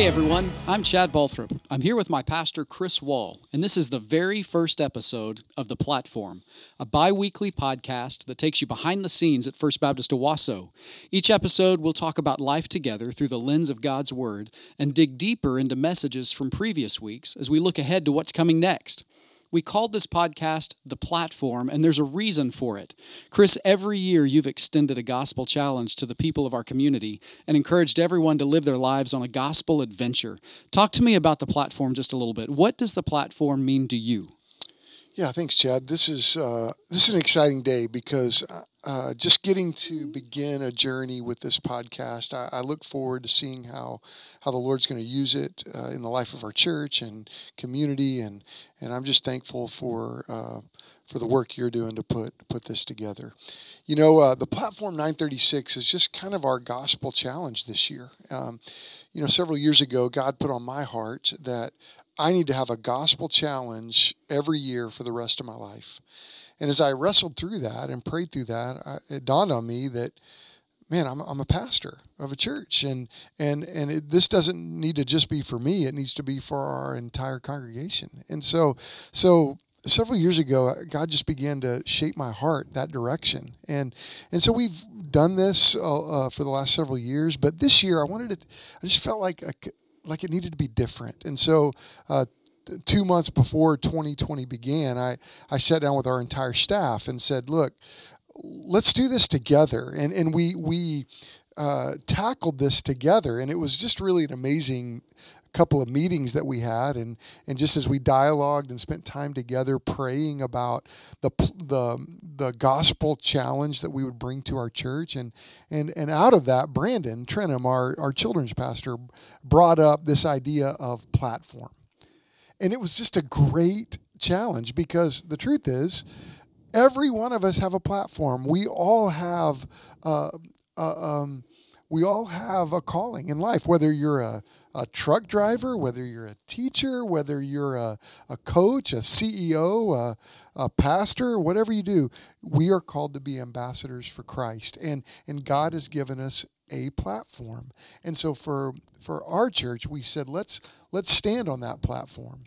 Hey everyone, I'm Chad Balthrop. I'm here with my pastor Chris Wall, and this is the very first episode of The Platform, a bi weekly podcast that takes you behind the scenes at First Baptist Owasso. Each episode we'll talk about life together through the lens of God's Word and dig deeper into messages from previous weeks as we look ahead to what's coming next. We called this podcast The Platform, and there's a reason for it. Chris, every year you've extended a gospel challenge to the people of our community and encouraged everyone to live their lives on a gospel adventure. Talk to me about the platform just a little bit. What does the platform mean to you? Yeah, thanks, Chad. This is uh, this is an exciting day because uh, uh, just getting to begin a journey with this podcast. I, I look forward to seeing how how the Lord's going to use it uh, in the life of our church and community, and and I'm just thankful for uh, for the work you're doing to put put this together. You know, uh, the platform 936 is just kind of our gospel challenge this year. Um, you know, several years ago, God put on my heart that I need to have a gospel challenge every year for the rest of my life. And as I wrestled through that and prayed through that, I, it dawned on me that, man, I'm, I'm a pastor of a church, and and and it, this doesn't need to just be for me; it needs to be for our entire congregation. And so, so several years ago, God just began to shape my heart that direction, and and so we've done this uh, uh, for the last several years. But this year, I wanted it. I just felt like a, like it needed to be different. And so, uh, two months before 2020 began, I, I sat down with our entire staff and said, look, let's do this together. And, and we, we uh, tackled this together. And it was just really an amazing couple of meetings that we had and and just as we dialogued and spent time together praying about the the the gospel challenge that we would bring to our church and and and out of that Brandon Trenham our our children's pastor brought up this idea of platform. And it was just a great challenge because the truth is every one of us have a platform. We all have uh, uh, um, we all have a calling in life whether you're a a truck driver, whether you're a teacher, whether you're a, a coach, a CEO, a, a pastor, whatever you do, we are called to be ambassadors for Christ. And, and God has given us a platform. And so for, for our church, we said, let's, let's stand on that platform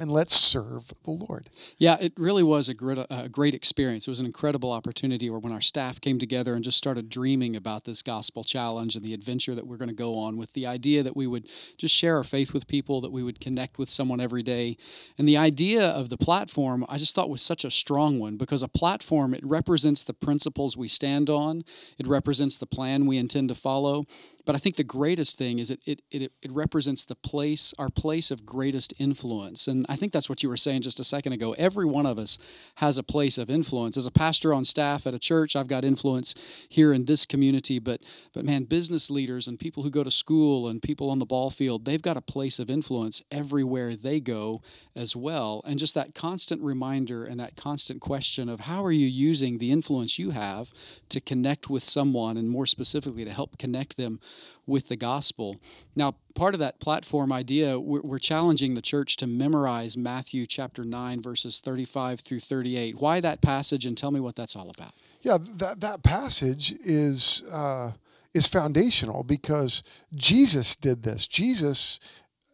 and let's serve the Lord. Yeah, it really was a great, a great experience. It was an incredible opportunity where when our staff came together and just started dreaming about this gospel challenge and the adventure that we're going to go on with the idea that we would just share our faith with people, that we would connect with someone every day. And the idea of the platform, I just thought was such a strong one because a platform, it represents the principles we stand on, it represents the plan we intend to follow, but I think the greatest thing is it, it, it, it represents the place, our place of greatest influence. And I think that's what you were saying just a second ago. Every one of us has a place of influence. As a pastor on staff at a church, I've got influence here in this community. But, but man, business leaders and people who go to school and people on the ball field, they've got a place of influence everywhere they go as well. And just that constant reminder and that constant question of how are you using the influence you have to connect with someone and more specifically to help connect them with the gospel. Now, part of that platform idea, we're, challenging the church to memorize Matthew chapter 9, verses 35 through 38. Why that passage, and tell me what that's all about. Yeah, that, that passage is, uh, is foundational because Jesus did this. Jesus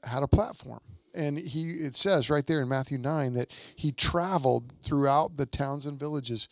had a platform and he it says right there in Matthew 9 that he traveled throughout the towns and villages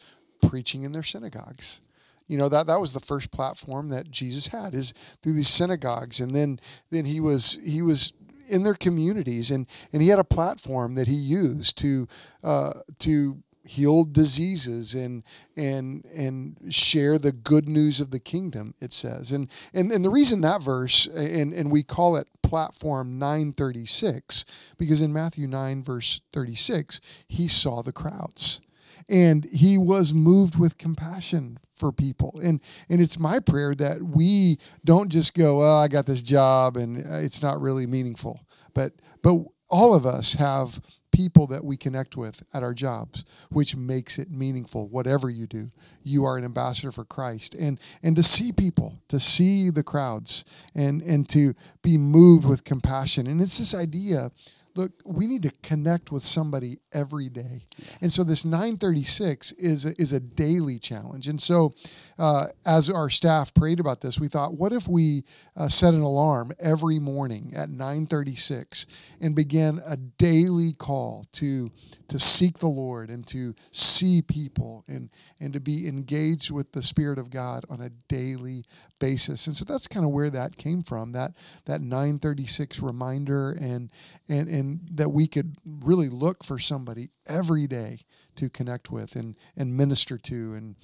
preaching in their synagogues you know that that was the first platform that Jesus had is through these synagogues. And then then he was he was in their communities and and he had a platform that he used to uh, to heal diseases and and and share the good news of the kingdom it says. And and, and the reason that verse and and we call it platform 936 because in Matthew 9 verse 36 he saw the crowds and he was moved with compassion for people. And and it's my prayer that we don't just go well i got this job and uh, it's not really meaningful. But but all of us have people that we connect with at our jobs which makes it meaningful whatever you do you are an ambassador for christ. And and to see people to see the crowds and and to be moved with compassion. And it's this idea look, we need to connect with somebody every day. And so this 936 is a, is a daily challenge. And so uh, as our staff prayed about this, we thought, what if we uh, set an alarm every morning at 936 and began a daily call to to seek the Lord and to see people and and to be engaged with the Spirit of God on a daily basis. And so that's kind of where that came from. That that 936 reminder and and and that we could really look for somebody every day to connect with and and minister to and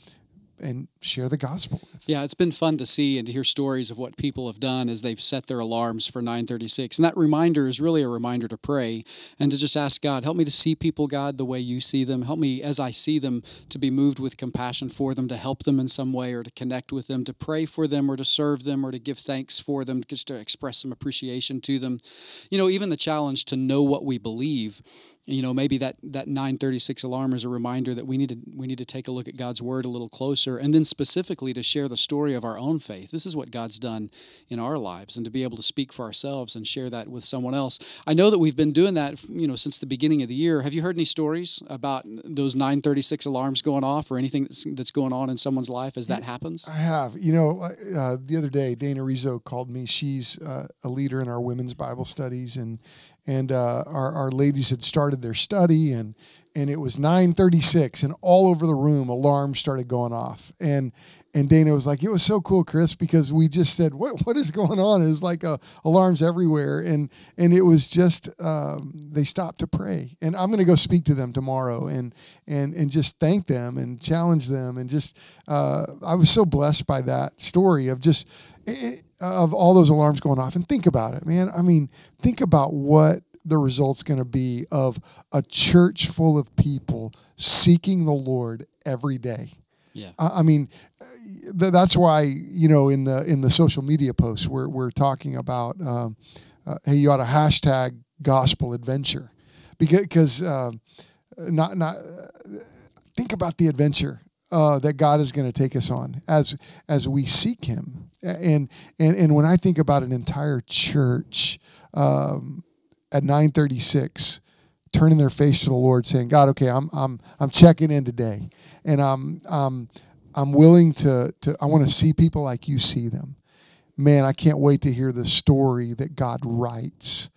and share the gospel. Yeah, it's been fun to see and to hear stories of what people have done as they've set their alarms for 936. And that reminder is really a reminder to pray and to just ask God, help me to see people, God, the way you see them. Help me as I see them to be moved with compassion for them, to help them in some way or to connect with them, to pray for them or to serve them or to give thanks for them, just to express some appreciation to them. You know, even the challenge to know what we believe you know maybe that that 936 alarm is a reminder that we need to we need to take a look at God's word a little closer and then specifically to share the story of our own faith. This is what God's done in our lives and to be able to speak for ourselves and share that with someone else. I know that we've been doing that you know since the beginning of the year. Have you heard any stories about those 936 alarms going off or anything that's, that's going on in someone's life as that happens? I have. You know uh, the other day Dana Rizzo called me. She's uh, a leader in our women's Bible studies and and uh, our, our ladies had started their study and and it was 9:36 and all over the room alarms started going off. And and Dana was like it was so cool Chris because we just said what what is going on? It was like uh, alarms everywhere. And and it was just um, they stopped to pray. And I'm going to go speak to them tomorrow and and and just thank them and challenge them and just uh, I was so blessed by that story of just it, of all those alarms going off. And think about it, man. I mean, think about what the result's going to be of a church full of people seeking the Lord every day. Yeah. I mean, that's why you know in the in the social media posts we're we're talking about um, uh, hey you ought to hashtag gospel adventure because uh, not not uh, think about the adventure uh, that God is going to take us on as as we seek Him. And and and when I think about an entire church um, at nine thirty six, turning their face to the Lord, saying, "God, okay, I'm I'm I'm checking in today, and I'm I'm I'm willing to to I want to see people like you see them." Man, I can't wait to hear the story that God writes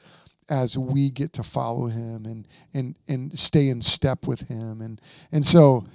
as we get to follow Him and and and stay in step with Him, and and so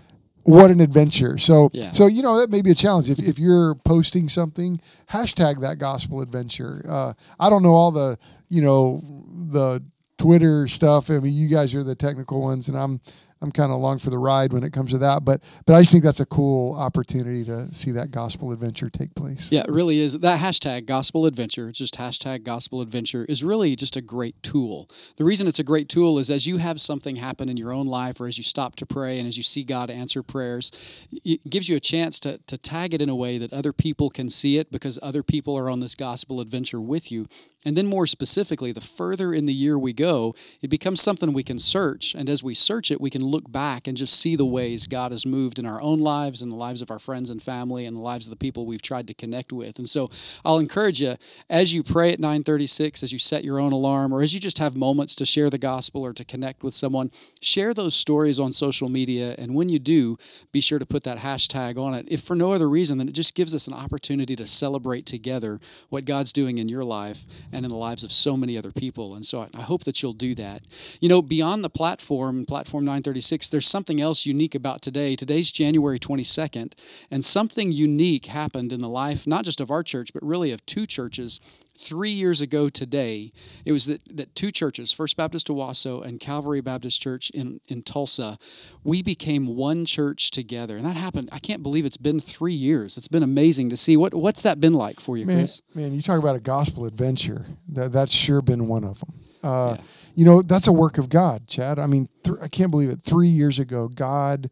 what an adventure. So, yeah. so you know that may be a challenge. If, if you're posting something, hashtag that gospel adventure. Uh, I don't know all the you know the Twitter stuff. I mean, you guys are the technical ones, and I'm I'm kind of along for the ride when it comes to that. But but I just think that's a cool opportunity to see that gospel adventure take place. Yeah, it really is. That hashtag gospel adventure, it's just hashtag gospel adventure, is really just a great tool. The reason it's a great tool is as you have something happen in your own life, or as you stop to pray, and as you see God answer prayers, it gives you a chance to to tag it in a way that other people can see it because other people are on this gospel adventure with you. And then, more specifically, the further in the year we go, it becomes something we can search. And as we search it, we can look back and just see the ways God has moved in our own lives and the lives of our friends and family and the lives of the people we've tried to connect with. And so I'll encourage you as you pray at 936, as you set your own alarm, or as you just have moments to share the gospel or to connect with someone, share those stories on social media. And when you do, be sure to put that hashtag on it. If for no other reason, then it just gives us an opportunity to celebrate together what God's doing in your life and in the lives of so many other people. And so I hope that you'll do that. You know, beyond the platform, Platform 936, there's something else unique about today. Today's January 22nd, and something unique happened in the life, not just of our church, but really of two churches three years ago today, it was that, that two churches, First Baptist Owasso and Calvary Baptist Church in, in Tulsa, we became one church together. And that happened, I can't believe it's been three years. It's been amazing to see. What, what's that been like for you, man, Chris? Man, you talk about a gospel adventure. That, that's sure been one of them. Uh, yeah. You know, that's a work of God, Chad. I mean, th- I can't believe it. Three years ago, God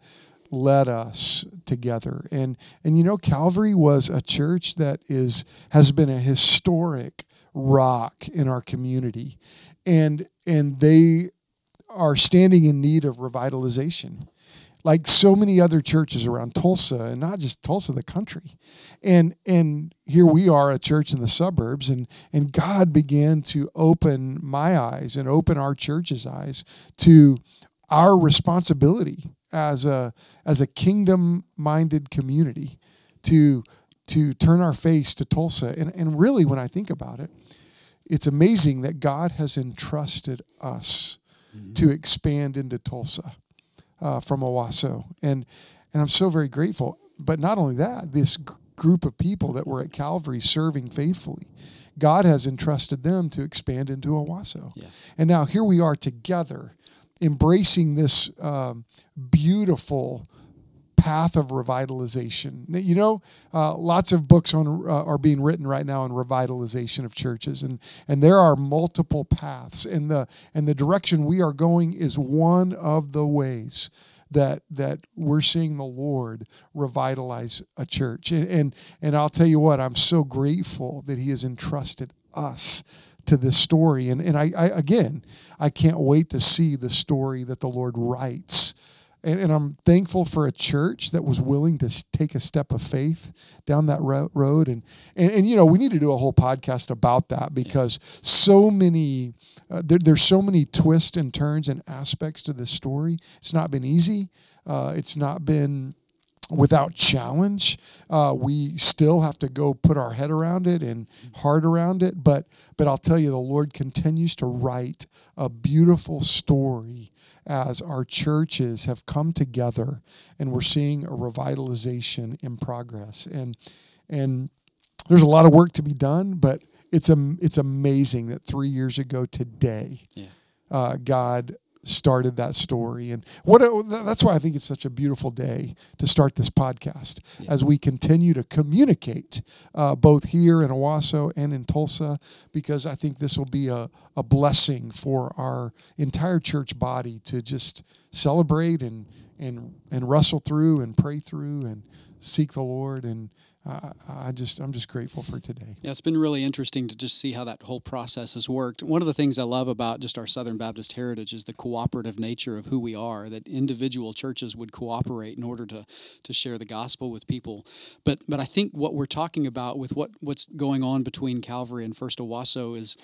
led us together. And and you know Calvary was a church that is has been a historic rock in our community. And and they are standing in need of revitalization. like so many other churches around Tulsa, and not just Tulsa, the country. And and here we are, a church in the suburbs, and and God began to open my eyes and open our church's eyes to our responsibility as a as a kingdom minded community to to turn our face to Tulsa. And and really when I think about it, it's amazing that God has entrusted us mm-hmm. to expand into Tulsa uh, from Owasso. And and I'm so very grateful. But not only that, this g- group of people that were at Calvary serving faithfully. God has entrusted them to expand into Owasso. Yeah. And now here we are together embracing this um, beautiful path of revitalization. You know, uh, lots of books on uh, are being written right now on revitalization of churches, and and there are multiple paths, and the and the direction we are going is one of the ways that that we're seeing the Lord revitalize a church. And and, and I'll tell you what, I'm so grateful that He has entrusted us to this story. And and I, I again, I can't wait to see the story that the Lord writes. And, and, I'm thankful for a church that was willing to take a step of faith down that road. And, and, and, you know, we need to do a whole podcast about that because so many, uh, there, there's so many twists and turns and aspects to this story. It's not been easy. Uh, it's not been without challenge. Uh, we still have to go put our head around it and heart around it. But but I'll tell you, the Lord continues to write a beautiful story as our churches have come together and we're seeing a revitalization in progress. And and there's a lot of work to be done, but it's a, it's amazing that three years ago today, yeah. uh, God started that story and what that's why i think it's such a beautiful day to start this podcast yeah. as we continue to communicate uh, both here in owasso and in tulsa because i think this will be a, a blessing for our entire church body to just celebrate and and and wrestle through and pray through and seek the lord and I, I just I'm just grateful for today. Yeah, it's been really interesting to just see how that whole process has worked. One of the things I love about just our Southern Baptist heritage is the cooperative nature of who we are. That individual churches would cooperate in order to to share the gospel with people. But but I think what we're talking about with what what's going on between Calvary and First Owasso is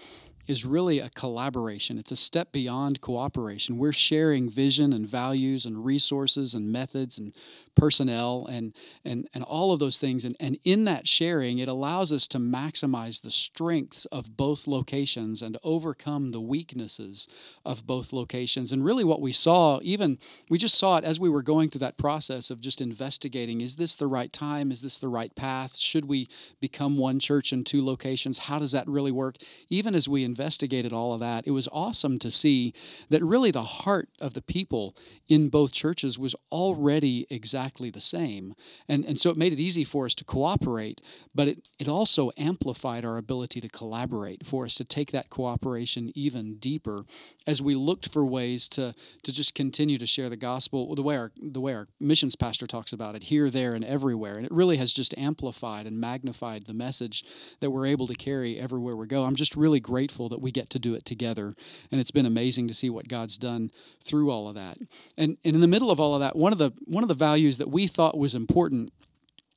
is really a collaboration. It's a step beyond cooperation. We're sharing vision and values and resources and methods and personnel and and and all of those things. And, and in that sharing it allows us to maximize the strengths of both locations and overcome the weaknesses of both locations. And really what we saw even we just saw it as we were going through that process of just investigating is this the right time? Is this the right path? Should we become one church in two locations? How does that really work? Even as we investigated all of that, it was awesome to see that really the heart of the people in both churches was already exactly the same. And, and so it made it easy for us to cooperate, but it, it also amplified our ability to collaborate, for us to take that cooperation even deeper as we looked for ways to, to just continue to share the gospel the way our the way our missions pastor talks about it here, there, and everywhere. And it really has just amplified and magnified the message that we're able to carry everywhere we go. I'm just really grateful that we get to do it together. And it's been amazing to see what God's done through all of that. And, and in the middle of all of that, one of the one of the values that we thought was important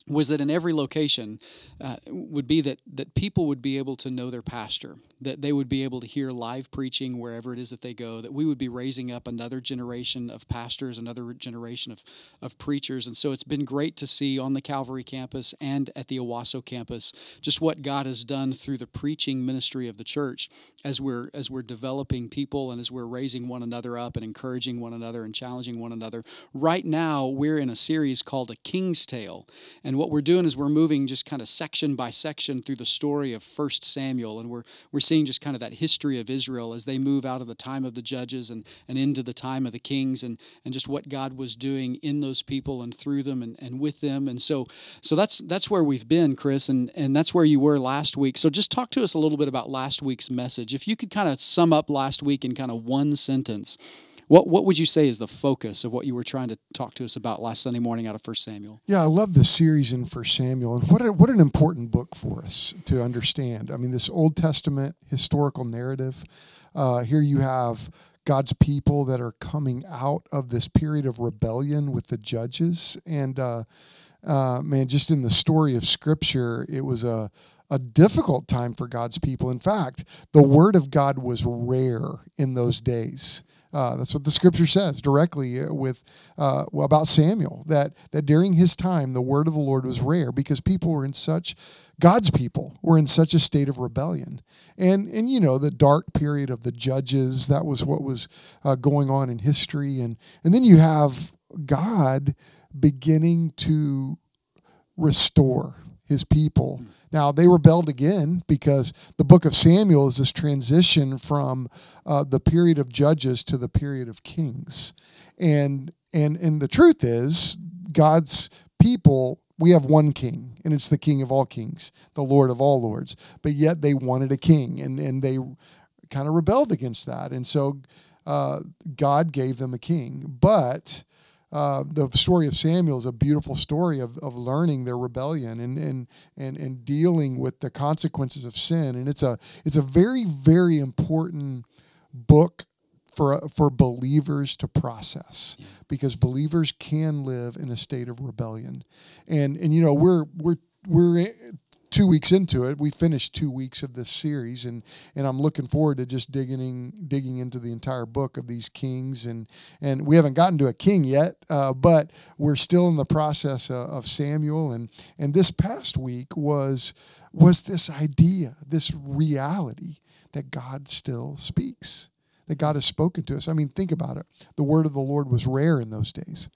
was that in every location uh, would be that that people would be able to know their pastor that they would be able to hear live preaching wherever it is that they go that we would be raising up another generation of pastors another generation of, of preachers. And so it's been great to see on the calvary campus and at the owasso campus just what god has done through the preaching ministry of the church as we're as we're developing people and as we're raising one another up and encouraging one another and challenging one another. Right now we're in a series called a king's tale and and what we're doing is we're moving just kind of section by section through the story of First Samuel. And we're, we're seeing just kind of that history of Israel as they move out of the time of the judges and, and into the time of the kings and, and just what God was doing in those people and through them and, and with them. And so so that's that's where we've been, Chris, and, and that's where you were last week. So just talk to us a little bit about last week's message. If you could kind of sum up last week in kind of one sentence what what would you say is the focus of what you were trying to talk to us about last Sunday morning out of First Samuel? Yeah, I love the series in First Samuel, and what a, what an important book for us to understand. I mean, this Old Testament historical narrative. Uh, here you have God's people that are coming out of this period of rebellion with the judges. And uh, uh, man, just in the story of Scripture, it was a a difficult time for God's people. In fact, the word of God was rare in those days. Uh, that's what the scripture says directly uh, with uh, about Samuel that that during his time the word of the Lord was rare because people were in such God's people were in such a state of rebellion. And and you know the dark period of the judges that was what was uh, going on in history. And and then you have God beginning to restore his people. Hmm. Now, they rebelled again because the book of Samuel is this transition from uh, the period of judges to the period of kings. And, and, and the truth is, God's people, we have one king, and it's the king of all kings, the Lord of all lords. But yet they wanted a king, and, and they kind of rebelled against that. And so uh, God gave them a king. But uh, the story of Samuel is a beautiful story of, of learning their rebellion and, and and and dealing with the consequences of sin. And it's a it's a very very important book for for believers to process because believers can live in a state of rebellion. And and you know we're we're we're two weeks into it. We finished two weeks of this series, and and I'm looking forward to just digging digging into the entire book of these kings. and And we haven't gotten to a king yet, uh, but we're still in the process of, of Samuel. And and this past week was was this idea, this reality that God still speaks, that God has spoken to us. I mean, think about it. The word of the Lord was rare in those days.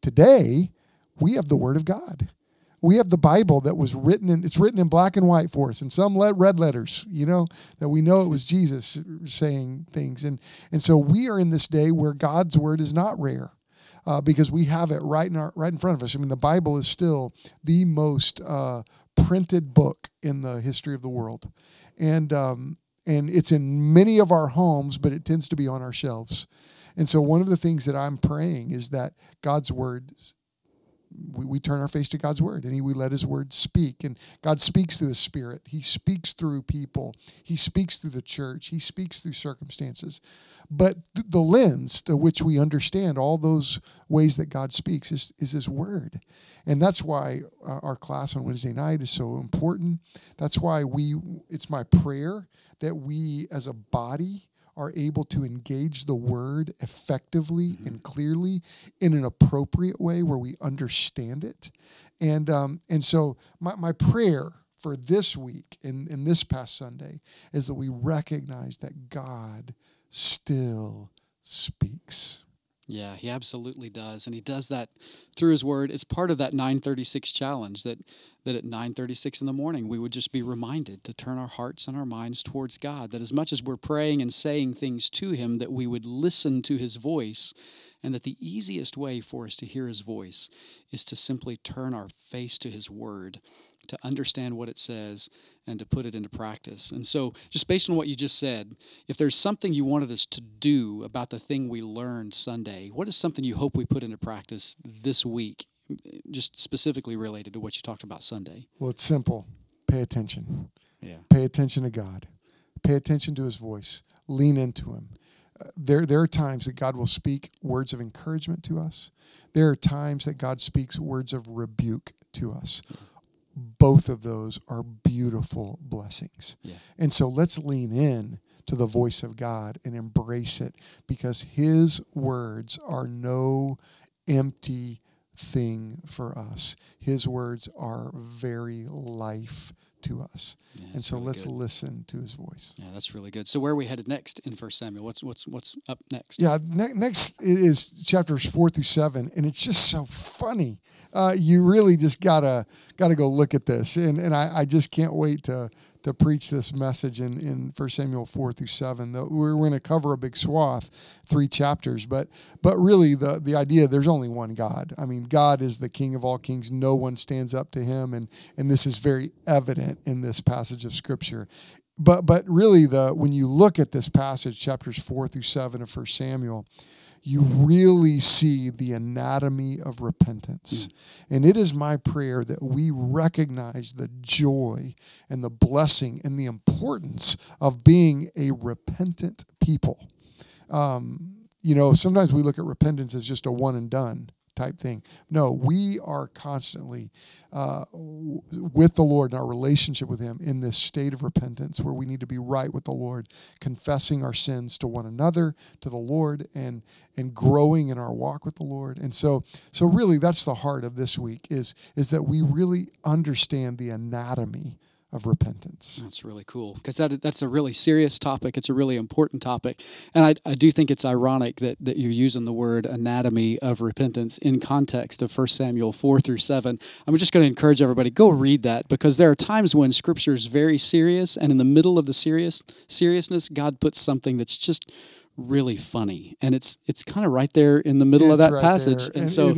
Today, we have the word of God we have the Bible that was written in it's written in black and white for us, and some red letters, you know, that we know it was Jesus saying things, and and so we are in this day where God's word is not rare. Uh, because we have it right in our right in front of us. I mean, the Bible is still the most uh, printed book in the history of the world, and um, and it's in many of our homes, but it tends to be on our shelves. And so, one of the things that I'm praying is that God's word we, we turn our face to God's word and he, we let his word speak. And God speaks through his spirit. He speaks through people. He speaks through the church. He speaks through circumstances. But th- the lens to which we understand all those ways that God speaks is, is his word. And that's why uh, our class on Wednesday night is so important. That's why we, it's my prayer that we as a body are able to engage the word effectively mm-hmm. and clearly in an appropriate way where we understand it. And um, and so my, my prayer for this week and, and this past Sunday is that we recognize that God still speaks. Yeah, he absolutely does. And he does that through his word. It's part of that 936 challenge that that at 9:36 in the morning we would just be reminded to turn our hearts and our minds towards God that as much as we're praying and saying things to him that we would listen to his voice and that the easiest way for us to hear his voice is to simply turn our face to his word to understand what it says and to put it into practice. And so, just based on what you just said, if there's something you wanted us to do about the thing we learned Sunday, what is something you hope we put into practice this week just specifically related to what you talked about Sunday? Well, it's simple. Pay attention. Yeah. Pay attention to God. Pay attention to His voice. Lean into Him. Uh, there, there are times that God will speak words of encouragement to us. There are times that God speaks words of rebuke to us. Both of those are beautiful blessings. Yeah. And so let's lean in to the voice of God and embrace it because His words are no empty thing for us. His words are very life to us. Yeah, and so really let's good. listen to his voice. Yeah, that's really good. So where are we headed next in First Samuel? What's what's what's up next? Yeah, ne- next is chapters four through seven, and it's just so funny. Uh, you really just gotta gotta go look at this, and and I, I just can't wait to to preach this message in, in 1 Samuel 4 through 7. We're going to cover a big swath, three chapters, but but really the, the idea there's only one God. I mean, God is the King of all kings. No one stands up to him, and, and this is very evident in this passage of Scripture. But but really the when you look at this passage, chapters 4 through 7 of 1 Samuel, you really see the anatomy of repentance. Mm. And it is my prayer that we recognize the joy and the blessing and the importance of being a repentant people. um, you know, sometimes we look at repentance as just a one and done type thing. No, we are constantly uh, with the Lord in our relationship with Him in this state of repentance where we need to be right with the Lord, confessing our sins to one another, to the Lord, and and growing in our walk with the Lord. And so, so really, that's the heart of this week is is that we really understand the anatomy of repentance. That's really cool because that that's a really serious topic. It's a really important topic, and I, I do think it's ironic that that you're using the word anatomy of repentance in context of 1 Samuel four through seven. I'm just going to encourage everybody go read that because there are times when Scripture is very serious, and in the middle of the serious seriousness, God puts something that's just really funny and it's it's kind of right there in the middle It's of that right passage and, And so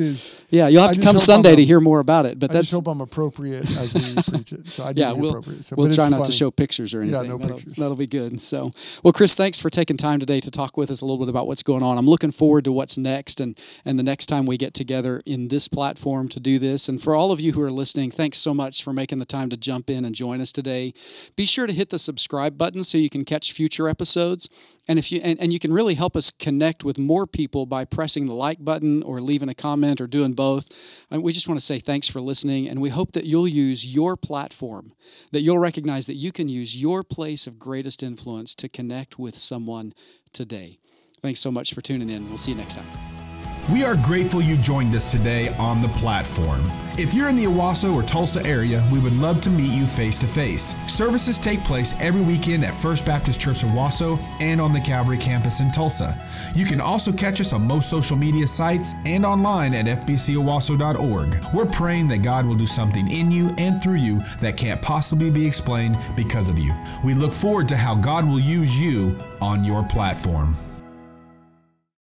yeah you'll have I to come sunday I'm to hear more about it but I that's just hope I'm appropriate as we preach it so i yeah we'll, appropriate. So, we'll try not to show pictures or anything Yeah, no that'll, pictures. that'll be good. So, well, Chris, thanks for taking time today to talk with us a little bit about what's going on. I'm looking forward to what's next and and the next time we get together in this platform to do this. And for all of you who are listening, thanks so much for making the time to jump in and join us today. Be sure to hit the subscribe button so you can catch future episodes. And if you and, and you can really help us connect with more people by pressing the like button or leaving a comment or doing both. And we just want to say thanks for listening and we hope that you'll use your platform, that you'll recognize that you can use your place of greatest influence to connect with someone today. Thanks so much for tuning in. We'll see you next time. We are grateful you joined us today on the platform. If you're in the Owasso or Tulsa area, we would love to meet you face to face. Services take place every weekend at First Baptist Church Owasso and on the Calvary campus in Tulsa. You can also catch us on most social media sites and online at fbcowasso.org. We're praying that God will do something in you and through you that can't possibly be explained because of you. We look forward to how God will use you on your platform.